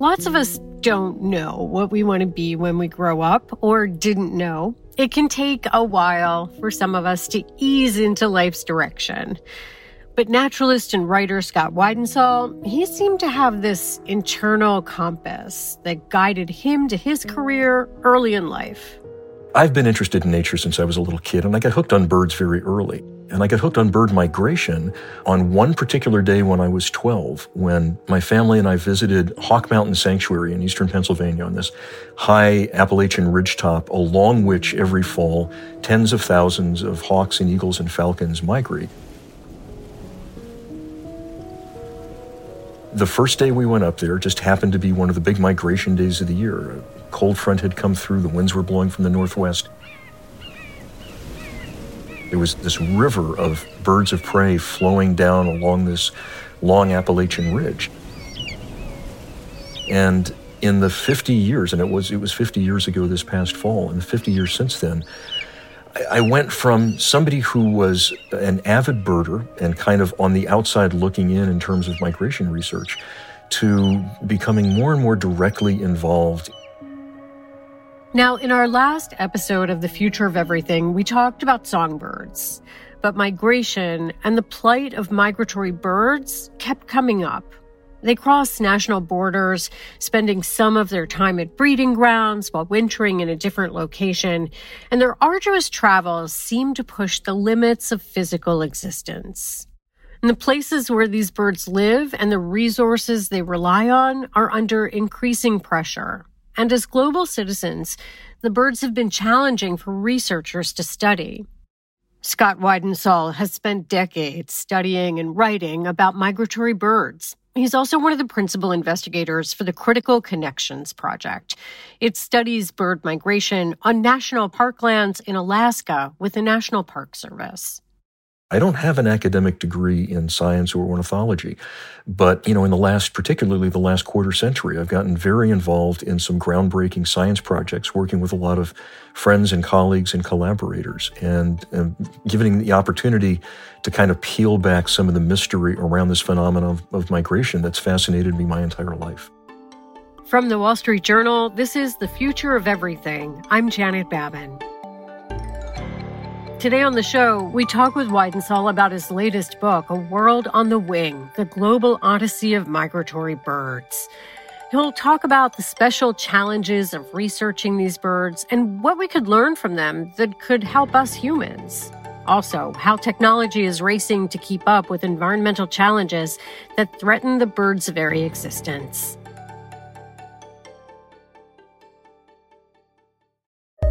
Lots of us don't know what we want to be when we grow up or didn't know. It can take a while for some of us to ease into life's direction. But naturalist and writer Scott Weidensaul, he seemed to have this internal compass that guided him to his career early in life. I've been interested in nature since I was a little kid, and I got hooked on birds very early. And I got hooked on bird migration on one particular day when I was 12, when my family and I visited Hawk Mountain Sanctuary in eastern Pennsylvania on this high Appalachian ridgetop, along which every fall tens of thousands of hawks and eagles and falcons migrate. The first day we went up there just happened to be one of the big migration days of the year. Cold front had come through, the winds were blowing from the northwest. There was this river of birds of prey flowing down along this long Appalachian ridge. And in the 50 years, and it was it was 50 years ago this past fall, in the 50 years since then, I went from somebody who was an avid birder and kind of on the outside looking in in terms of migration research to becoming more and more directly involved now, in our last episode of The Future of Everything, we talked about songbirds, but migration and the plight of migratory birds kept coming up. They cross national borders, spending some of their time at breeding grounds while wintering in a different location, and their arduous travels seem to push the limits of physical existence. And the places where these birds live and the resources they rely on are under increasing pressure. And as global citizens, the birds have been challenging for researchers to study. Scott Weidensaul has spent decades studying and writing about migratory birds. He's also one of the principal investigators for the Critical Connections Project. It studies bird migration on national parklands in Alaska with the National Park Service. I don't have an academic degree in science or ornithology, but you know, in the last, particularly the last quarter century, I've gotten very involved in some groundbreaking science projects, working with a lot of friends and colleagues and collaborators, and, and giving the opportunity to kind of peel back some of the mystery around this phenomenon of, of migration that's fascinated me my entire life. From the Wall Street Journal, this is The Future of Everything. I'm Janet Babin. Today on the show, we talk with Weidensaul about his latest book, A World on the Wing The Global Odyssey of Migratory Birds. He'll talk about the special challenges of researching these birds and what we could learn from them that could help us humans. Also, how technology is racing to keep up with environmental challenges that threaten the birds' very existence.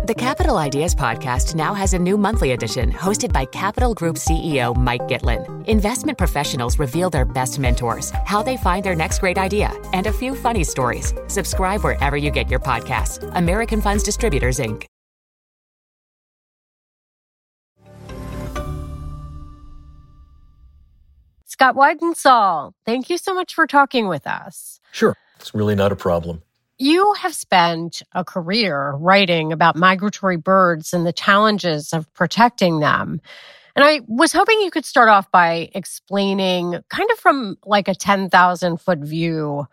The Capital Ideas Podcast now has a new monthly edition hosted by Capital Group CEO Mike Gitlin. Investment professionals reveal their best mentors, how they find their next great idea, and a few funny stories. Subscribe wherever you get your podcasts. American Funds Distributors, Inc. Scott Weidensaul, thank you so much for talking with us. Sure. It's really not a problem. You have spent a career writing about migratory birds and the challenges of protecting them. And I was hoping you could start off by explaining, kind of from like a 10,000 foot view,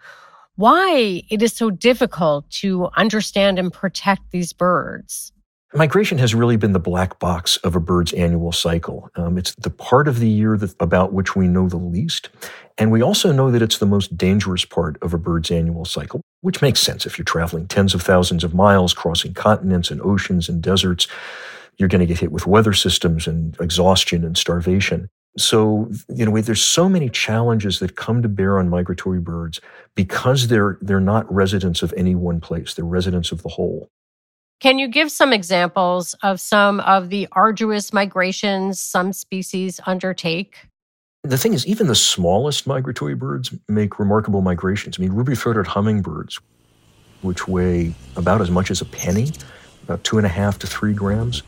why it is so difficult to understand and protect these birds. Migration has really been the black box of a bird's annual cycle. Um, it's the part of the year that, about which we know the least. And we also know that it's the most dangerous part of a bird's annual cycle, which makes sense if you're traveling tens of thousands of miles, crossing continents and oceans and deserts. You're going to get hit with weather systems and exhaustion and starvation. So, you know, there's so many challenges that come to bear on migratory birds because they're, they're not residents of any one place. They're residents of the whole. Can you give some examples of some of the arduous migrations some species undertake? The thing is, even the smallest migratory birds make remarkable migrations. I mean, ruby throated hummingbirds, which weigh about as much as a penny, about two and a half to three grams,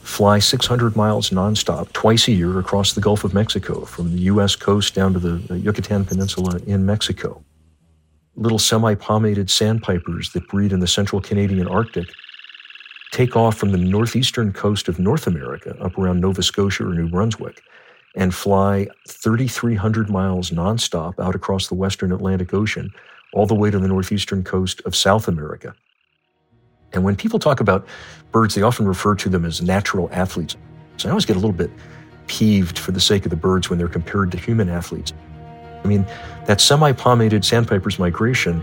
fly 600 miles nonstop twice a year across the Gulf of Mexico, from the U.S. coast down to the Yucatan Peninsula in Mexico. Little semi palmated sandpipers that breed in the central Canadian Arctic take off from the northeastern coast of North America, up around Nova Scotia or New Brunswick, and fly 3,300 miles nonstop out across the western Atlantic Ocean, all the way to the northeastern coast of South America. And when people talk about birds, they often refer to them as natural athletes. So I always get a little bit peeved for the sake of the birds when they're compared to human athletes. I mean, that semi palmated sandpiper's migration,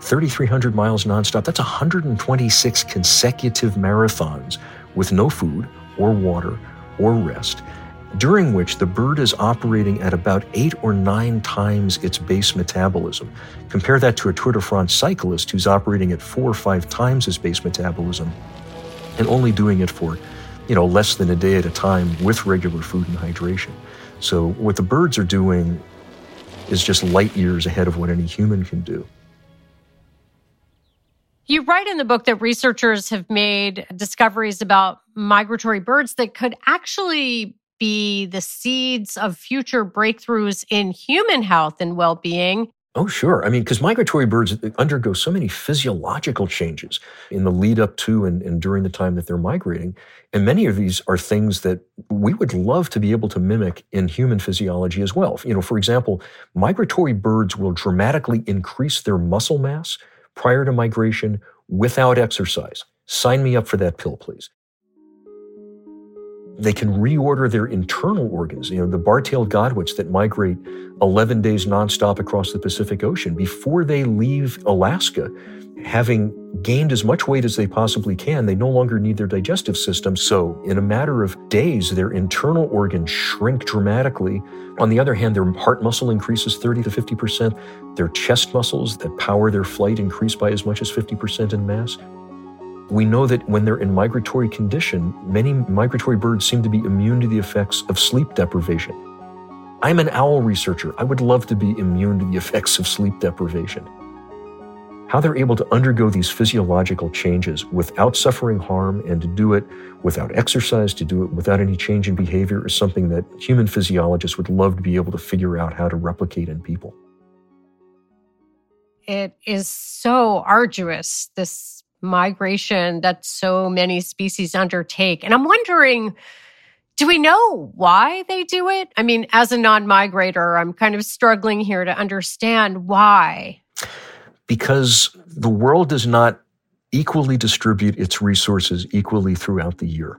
3,300 miles nonstop, that's 126 consecutive marathons with no food or water or rest during which the bird is operating at about eight or nine times its base metabolism. Compare that to a Tour de France cyclist who's operating at four or five times his base metabolism and only doing it for, you know, less than a day at a time with regular food and hydration. So what the birds are doing is just light years ahead of what any human can do. You write in the book that researchers have made discoveries about migratory birds that could actually be the seeds of future breakthroughs in human health and well being. Oh, sure. I mean, because migratory birds undergo so many physiological changes in the lead up to and, and, during the time that they're migrating. And many of these are things that we would love to be able to mimic in human physiology as well. You know, for example, migratory birds will dramatically increase their muscle mass prior to migration without exercise. Sign me up for that pill, please. They can reorder their internal organs. You know, the bar-tailed godwits that migrate 11 days nonstop across the Pacific Ocean before they leave Alaska, having gained as much weight as they possibly can, they no longer need their digestive system. So, in a matter of days, their internal organs shrink dramatically. On the other hand, their heart muscle increases 30 to 50%. Their chest muscles that power their flight increase by as much as 50% in mass. We know that when they're in migratory condition, many migratory birds seem to be immune to the effects of sleep deprivation. I'm an owl researcher. I would love to be immune to the effects of sleep deprivation. How they're able to undergo these physiological changes without suffering harm and to do it without exercise, to do it without any change in behavior is something that human physiologists would love to be able to figure out how to replicate in people. It is so arduous, this migration that so many species undertake. And I'm wondering, do we know why they do it? I mean, as a non migrator, I'm kind of struggling here to understand why. Because the world does not equally distribute its resources equally throughout the year.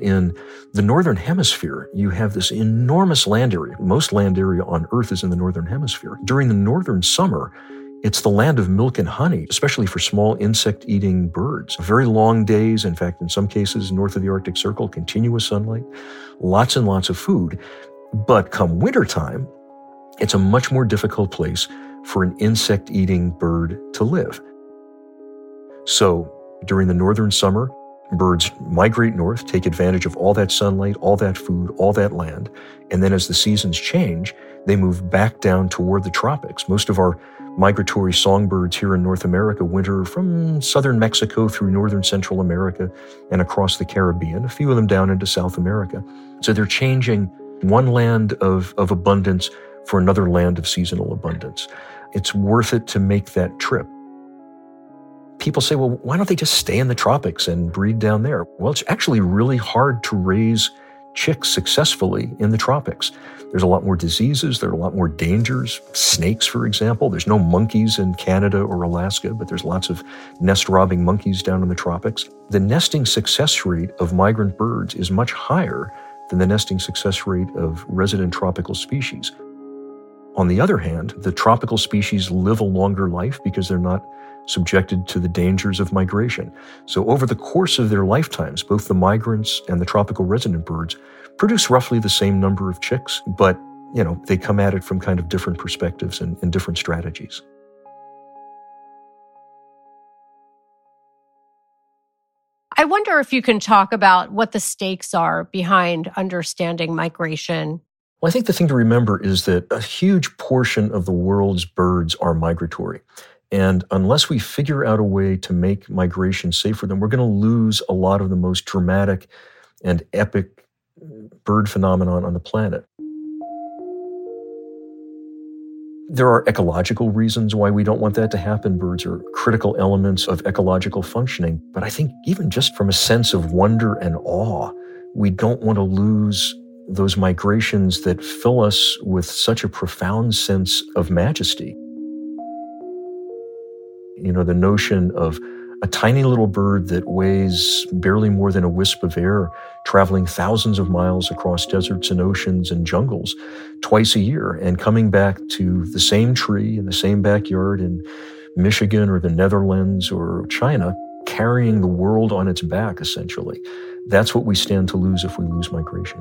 In the Northern Hemisphere, you have this enormous land area. Most land area on Earth is in the Northern Hemisphere. During the Northern summer, it's the land of milk and honey, especially for small insect eating birds. Very long days, in fact, in some cases, north of the Arctic Circle, continuous sunlight, lots and lots of food. But come wintertime, it's a much more difficult place for an insect eating bird to live. So during the northern summer, birds migrate north, take advantage of all that sunlight, all that food, all that land. And then as the seasons change, they move back down toward the tropics. Most of our migratory songbirds here in North America winter from southern Mexico through northern Central America and across the Caribbean, a few of them down into South America. So they're changing one land of, of abundance for another land of seasonal abundance. It's worth it to make that trip. People say, well, why don't they just stay in the tropics and breed down there? Well, it's actually really hard to raise chicks successfully in the tropics. There's a lot more diseases, there are a lot more dangers. Snakes, for example. There's no monkeys in Canada or Alaska, but there's lots of nest robbing monkeys down in the tropics. The nesting success rate of migrant birds is much higher than the nesting success rate of resident tropical species. On the other hand, the tropical species live a longer life because they're not subjected to the dangers of migration. So, over the course of their lifetimes, both the migrants and the tropical resident birds produce roughly the same number of chicks, but you know, they come at it from kind of different perspectives and, and different strategies. I wonder if you can talk about what the stakes are behind understanding migration. Well, I think the thing to remember is that a huge portion of the world's birds are migratory. And unless we figure out a way to make migration safe for them, we're going to lose a lot of the most dramatic and epic bird phenomenon on the planet. There are ecological reasons why we don't want that to happen. Birds are critical elements of ecological functioning. But I think even just from a sense of wonder and awe, we don't want to lose those migrations that fill us with such a profound sense of majesty. You know, the notion of a tiny little bird that weighs barely more than a wisp of air, traveling thousands of miles across deserts and oceans and jungles twice a year and coming back to the same tree in the same backyard in Michigan or the Netherlands or China, carrying the world on its back, essentially. That's what we stand to lose if we lose migration.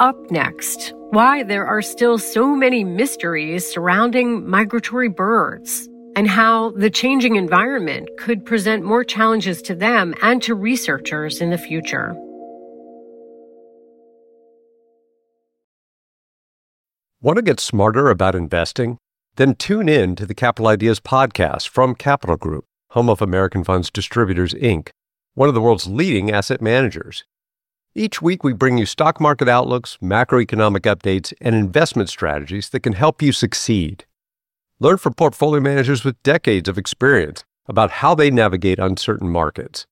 Up next, why there are still so many mysteries surrounding migratory birds and how the changing environment could present more challenges to them and to researchers in the future. Want to get smarter about investing? Then tune in to the Capital Ideas podcast from Capital Group, home of American Funds Distributors, Inc., one of the world's leading asset managers. Each week, we bring you stock market outlooks, macroeconomic updates, and investment strategies that can help you succeed. Learn from portfolio managers with decades of experience about how they navigate uncertain markets.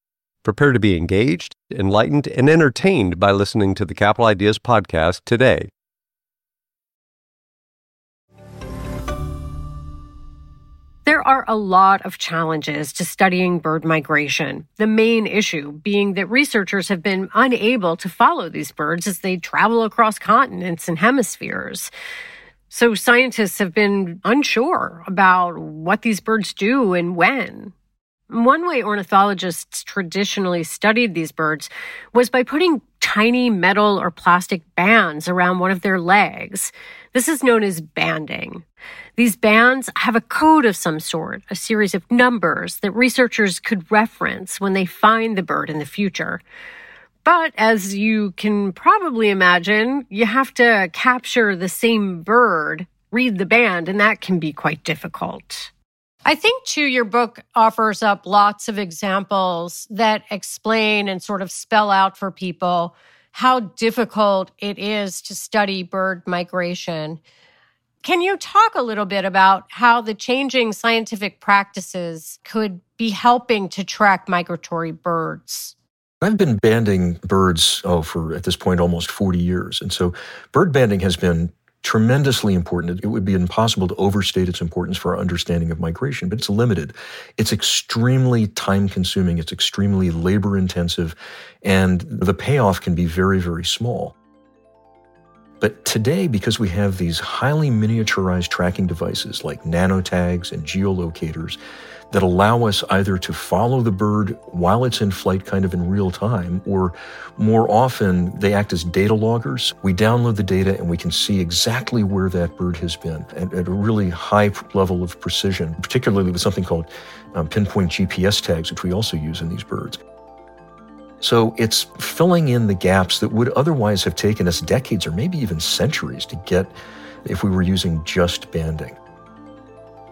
Prepare to be engaged, enlightened, and entertained by listening to the Capital Ideas podcast today. There are a lot of challenges to studying bird migration. The main issue being that researchers have been unable to follow these birds as they travel across continents and hemispheres. So scientists have been unsure about what these birds do and when. One way ornithologists traditionally studied these birds was by putting tiny metal or plastic bands around one of their legs. This is known as banding. These bands have a code of some sort, a series of numbers that researchers could reference when they find the bird in the future. But as you can probably imagine, you have to capture the same bird, read the band, and that can be quite difficult. I think, too, your book offers up lots of examples that explain and sort of spell out for people how difficult it is to study bird migration. Can you talk a little bit about how the changing scientific practices could be helping to track migratory birds? I've been banding birds, oh, for at this point almost 40 years. And so bird banding has been tremendously important. It would be impossible to overstate its importance for our understanding of migration, but it's limited. It's extremely time consuming, it's extremely labor intensive, and the payoff can be very, very small. But today, because we have these highly miniaturized tracking devices like nanotags and geolocators, that allow us either to follow the bird while it's in flight kind of in real time, or more often they act as data loggers. We download the data and we can see exactly where that bird has been at, at a really high level of precision, particularly with something called um, pinpoint GPS tags, which we also use in these birds. So it's filling in the gaps that would otherwise have taken us decades or maybe even centuries to get if we were using just banding.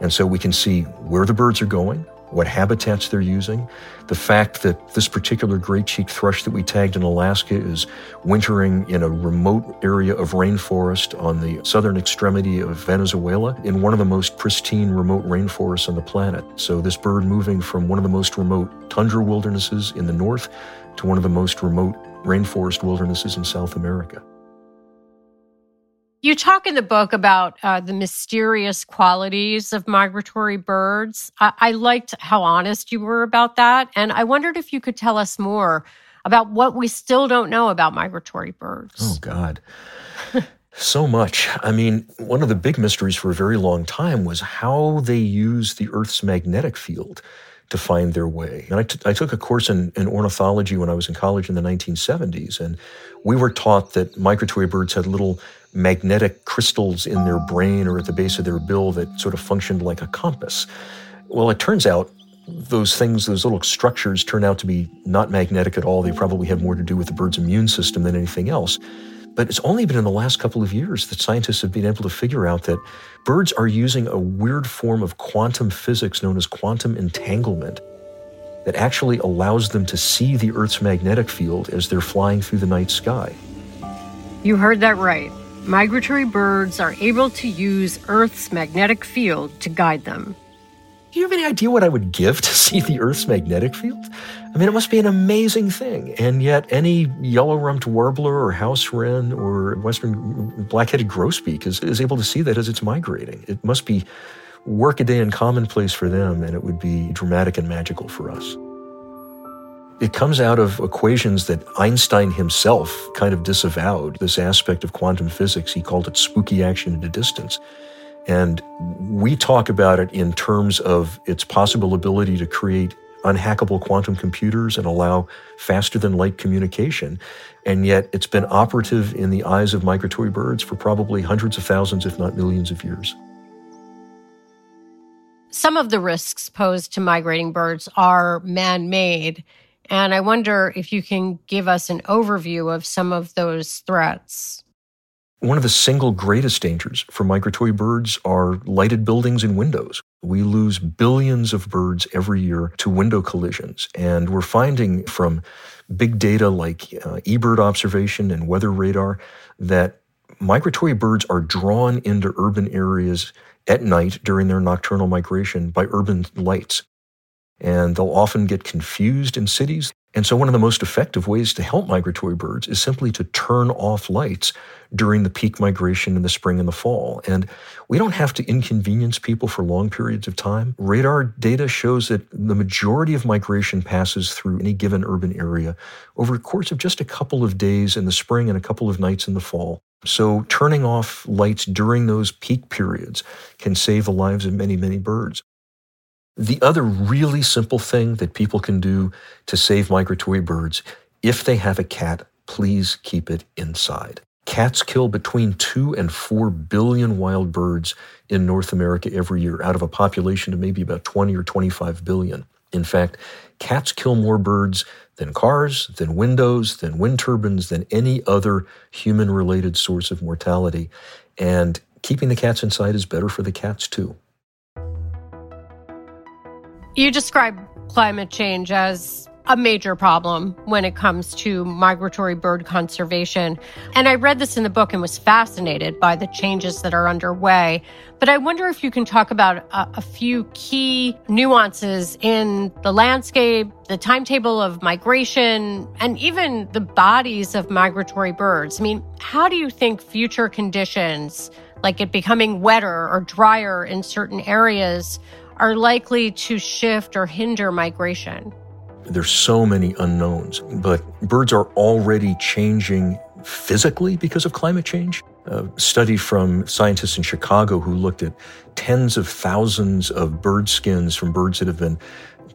And so we can see where the birds are going, what habitats they're using, the fact that this particular gray cheeked thrush that we tagged in Alaska is wintering in a remote area of rainforest on the southern extremity of Venezuela in one of the most pristine remote rainforests on the planet. So this bird moving from one of the most remote tundra wildernesses in the north to one of the most remote rainforest wildernesses in South America. You talk in the book about uh, the mysterious qualities of migratory birds. I-, I liked how honest you were about that. And I wondered if you could tell us more about what we still don't know about migratory birds. Oh, God. so much. I mean, one of the big mysteries for a very long time was how they use the Earth's magnetic field to find their way. And I, t- I took a course in, in ornithology when I was in college in the 1970s, and we were taught that migratory birds had little magnetic crystals in their brain or at the base of their bill that sort of functioned like a compass. Well, it turns out those things, those little structures turn out to be not magnetic at all. They probably have more to do with the bird's immune system than anything else. But it's only been in the last couple of years that scientists have been able to figure out that birds are using a weird form of quantum physics known as quantum entanglement that actually allows them to see the Earth's magnetic field as they're flying through the night sky. You heard that right. Migratory birds are able to use Earth's magnetic field to guide them. Do you have any idea what I would give to see the Earth's magnetic field? I mean, it must be an amazing thing. And yet, any yellow rumped warbler or house wren or western black headed grosbeak is, is able to see that as it's migrating. It must be workaday and commonplace for them, and it would be dramatic and magical for us. It comes out of equations that Einstein himself kind of disavowed, this aspect of quantum physics. He called it spooky action at a distance. And we talk about it in terms of its possible ability to create unhackable quantum computers and allow faster than light communication. And yet it's been operative in the eyes of migratory birds for probably hundreds of thousands, if not millions of years. Some of the risks posed to migrating birds are man made. And I wonder if you can give us an overview of some of those threats. One of the single greatest dangers for migratory birds are lighted buildings and windows. We lose billions of birds every year to window collisions. And we're finding from big data like uh, eBird observation and weather radar that migratory birds are drawn into urban areas at night during their nocturnal migration by urban lights. And they'll often get confused in cities. And so, one of the most effective ways to help migratory birds is simply to turn off lights during the peak migration in the spring and the fall. And we don't have to inconvenience people for long periods of time. Radar data shows that the majority of migration passes through any given urban area over a course of just a couple of days in the spring and a couple of nights in the fall. So, turning off lights during those peak periods can save the lives of many, many birds. The other really simple thing that people can do to save migratory birds, if they have a cat, please keep it inside. Cats kill between 2 and 4 billion wild birds in North America every year out of a population of maybe about 20 or 25 billion. In fact, cats kill more birds than cars, than windows, than wind turbines, than any other human related source of mortality. And keeping the cats inside is better for the cats too. You describe climate change as a major problem when it comes to migratory bird conservation. And I read this in the book and was fascinated by the changes that are underway. But I wonder if you can talk about a, a, few key nuances in the landscape, the timetable of migration, and even the bodies of migratory birds. I mean, how do you think future conditions, like it becoming wetter or drier in certain areas, are likely to shift or hinder migration? There's so many unknowns, but birds are already changing physically because of climate change. A study from scientists in Chicago who looked at tens of thousands of bird skins from birds that have been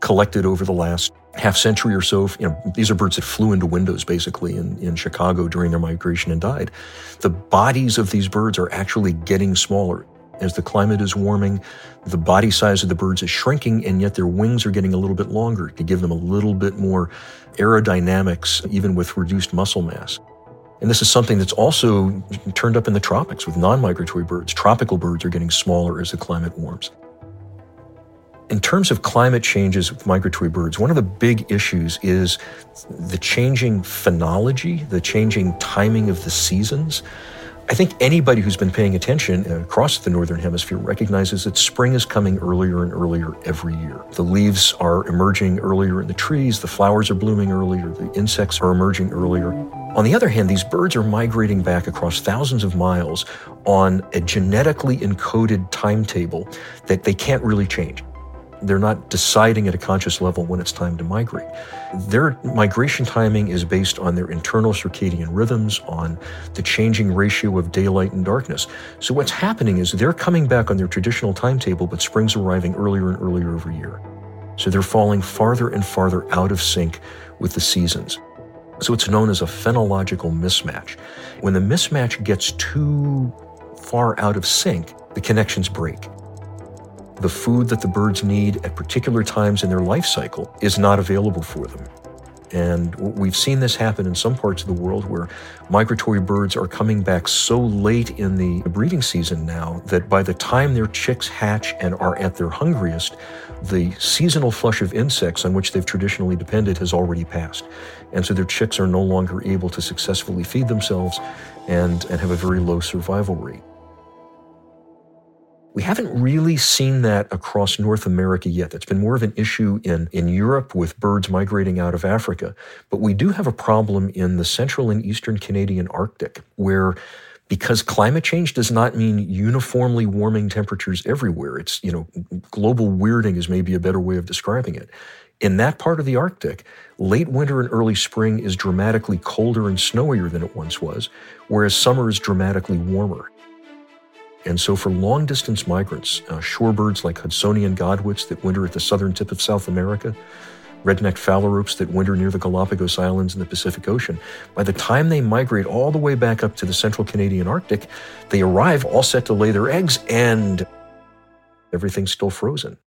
collected over the last half century or so. You know, these are birds that flew into windows basically in, in Chicago during their migration and died. The bodies of these birds are actually getting smaller. As the climate is warming, the body size of the birds is shrinking, and yet their wings are getting a little bit longer to give them a little bit more aerodynamics, even with reduced muscle mass. And this is something that's also turned up in the tropics with non migratory birds. Tropical birds are getting smaller as the climate warms. In terms of climate changes with migratory birds, one of the big issues is the changing phenology, the changing timing of the seasons. I think anybody who's been paying attention uh, across the Northern Hemisphere recognizes that spring is coming earlier and earlier every year. The leaves are emerging earlier in the trees, the flowers are blooming earlier, the insects are emerging earlier. On the other hand, these birds are migrating back across thousands of miles on a genetically encoded timetable that they can't really change. They're not deciding at a conscious level when it's time to migrate. Their migration timing is based on their internal circadian rhythms, on the changing ratio of daylight and darkness. So what's happening is they're coming back on their traditional timetable, but spring's arriving earlier and earlier every year. So they're falling farther and farther out of sync with the seasons. So it's known as a phenological mismatch. When the mismatch gets too far out of sync, the connections break. The food that the birds need at particular times in their life cycle is not available for them. And we've seen this happen in some parts of the world where migratory birds are coming back so late in the breeding season now that by the time their chicks hatch and are at their hungriest, the seasonal flush of insects on which they've traditionally depended has already passed. And so their chicks are no longer able to successfully feed themselves and, and have a very low survival rate. We haven't really seen that across North America yet. That's been more of an issue in, in Europe with birds migrating out of Africa. But we do have a problem in the central and eastern Canadian Arctic, where because climate change does not mean uniformly warming temperatures everywhere. It's, you know, global weirding is maybe a better way of describing it. In that part of the Arctic, late winter and early spring is dramatically colder and snowier than it once was, whereas summer is dramatically warmer. And so, for long distance migrants, uh, shorebirds like Hudsonian godwits that winter at the southern tip of South America, red-necked phalaropes that winter near the Galapagos Islands in the Pacific Ocean, by the time they migrate all the way back up to the central Canadian Arctic, they arrive all set to lay their eggs and everything's still frozen.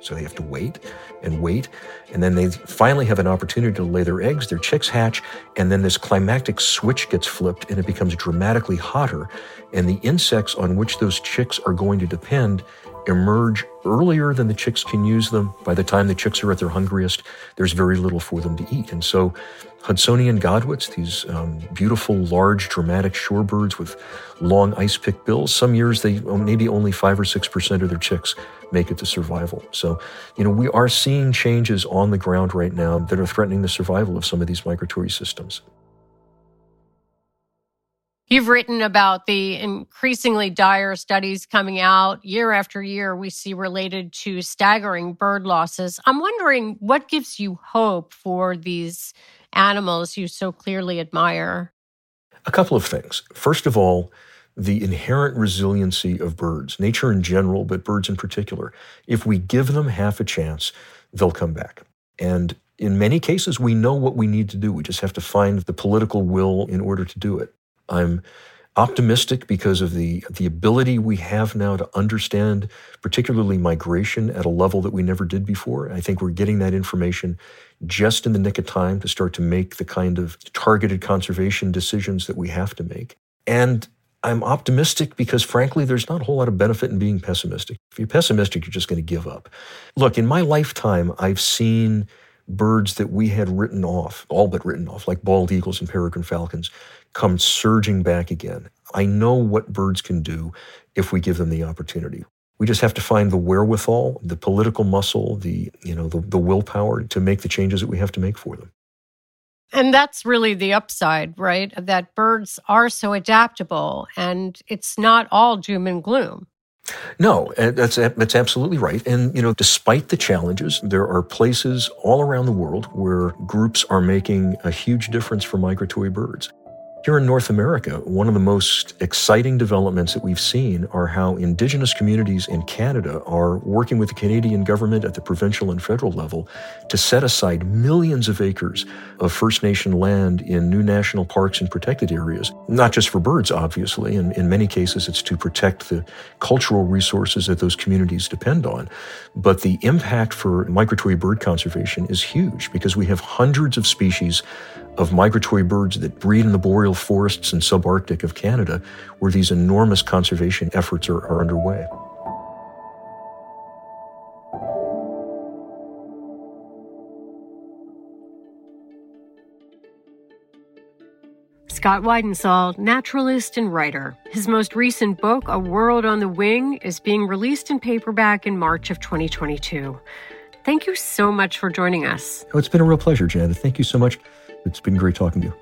So they have to wait and wait. And then they finally have an opportunity to lay their eggs, their chicks hatch, and then this climactic switch gets flipped and it becomes dramatically hotter. And the insects on which those chicks are going to depend emerge earlier than the chicks can use them. By the time the chicks are at their hungriest, there's very little for them to eat. And so Hudsonian godwits, these um, beautiful, large, dramatic shorebirds with long ice pick bills, some years they maybe only five or six percent of their chicks make it to survival. So, you know, we are seeing changes on the ground right now that are threatening the survival of some of these migratory systems. You've written about the increasingly dire studies coming out year after year we see related to staggering bird losses. I'm wondering what gives you hope for these animals you so clearly admire? A couple of things. First of all, the inherent resiliency of birds, nature in general, but birds in particular. If we give them half a chance, they'll come back. And in many cases, we know what we need to do. We just have to find the political will in order to do it. I'm optimistic because of the, the ability we have now to understand, particularly migration, at a level that we never did before. I think we're getting that information just in the nick of time to start to make the kind of targeted conservation decisions that we have to make. And I'm optimistic because, frankly, there's not a whole lot of benefit in being pessimistic. If you're pessimistic, you're just going to give up. Look, in my lifetime, I've seen birds that we had written off, all but written off, like bald eagles and peregrine falcons, come surging back again. I know what birds can do if we give them the opportunity. We just have to find the wherewithal, the political muscle, the, you know, the, the willpower to make the changes that we have to make for them. And that's really the upside, right? That birds are so adaptable and it's not all doom and gloom. No, eh, that's eh, that's absolutely right. And you know, despite the challenges, there are places all around the world where groups are making a huge difference for migratory birds. Here in North America, one of the most exciting developments that we've seen are how Indigenous communities in Canada are working with the Canadian government at the provincial and federal level to set aside millions of acres of First Nation land in new national parks and protected areas, not just for birds, obviously. and in many cases, it's to protect the cultural resources that those communities depend on. But the impact for migratory bird conservation is huge because we have hundreds of species of migratory birds that breed in the boreal forests and subarctic of Canada, where these enormous conservation efforts are, are underway. Scott Weidensaul, naturalist and writer. His most recent book, A World on the Wing, is being released in paperback in March of 2022. Thank you so much for joining us. Oh, it's been a real pleasure, Janet. Thank you so much. It's been great talking to you.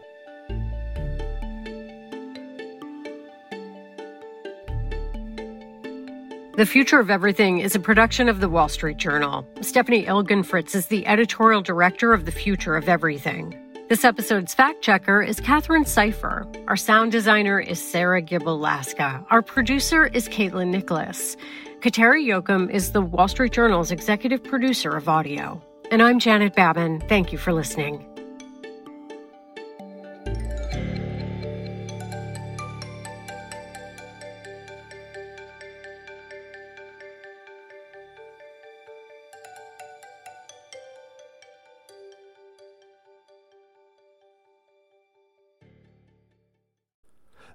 The Future of Everything is a production of the Wall Street Journal. Stephanie Ilgenfritz is the editorial director of The Future of Everything. This episode's fact checker is Katherine Cipher. Our sound designer is Sarah Gibble-Laska. Our producer is Caitlin Nicholas. Kateri Jochum is the Wall Street Journal's executive producer of audio. And I'm Janet Babin. Thank you for listening.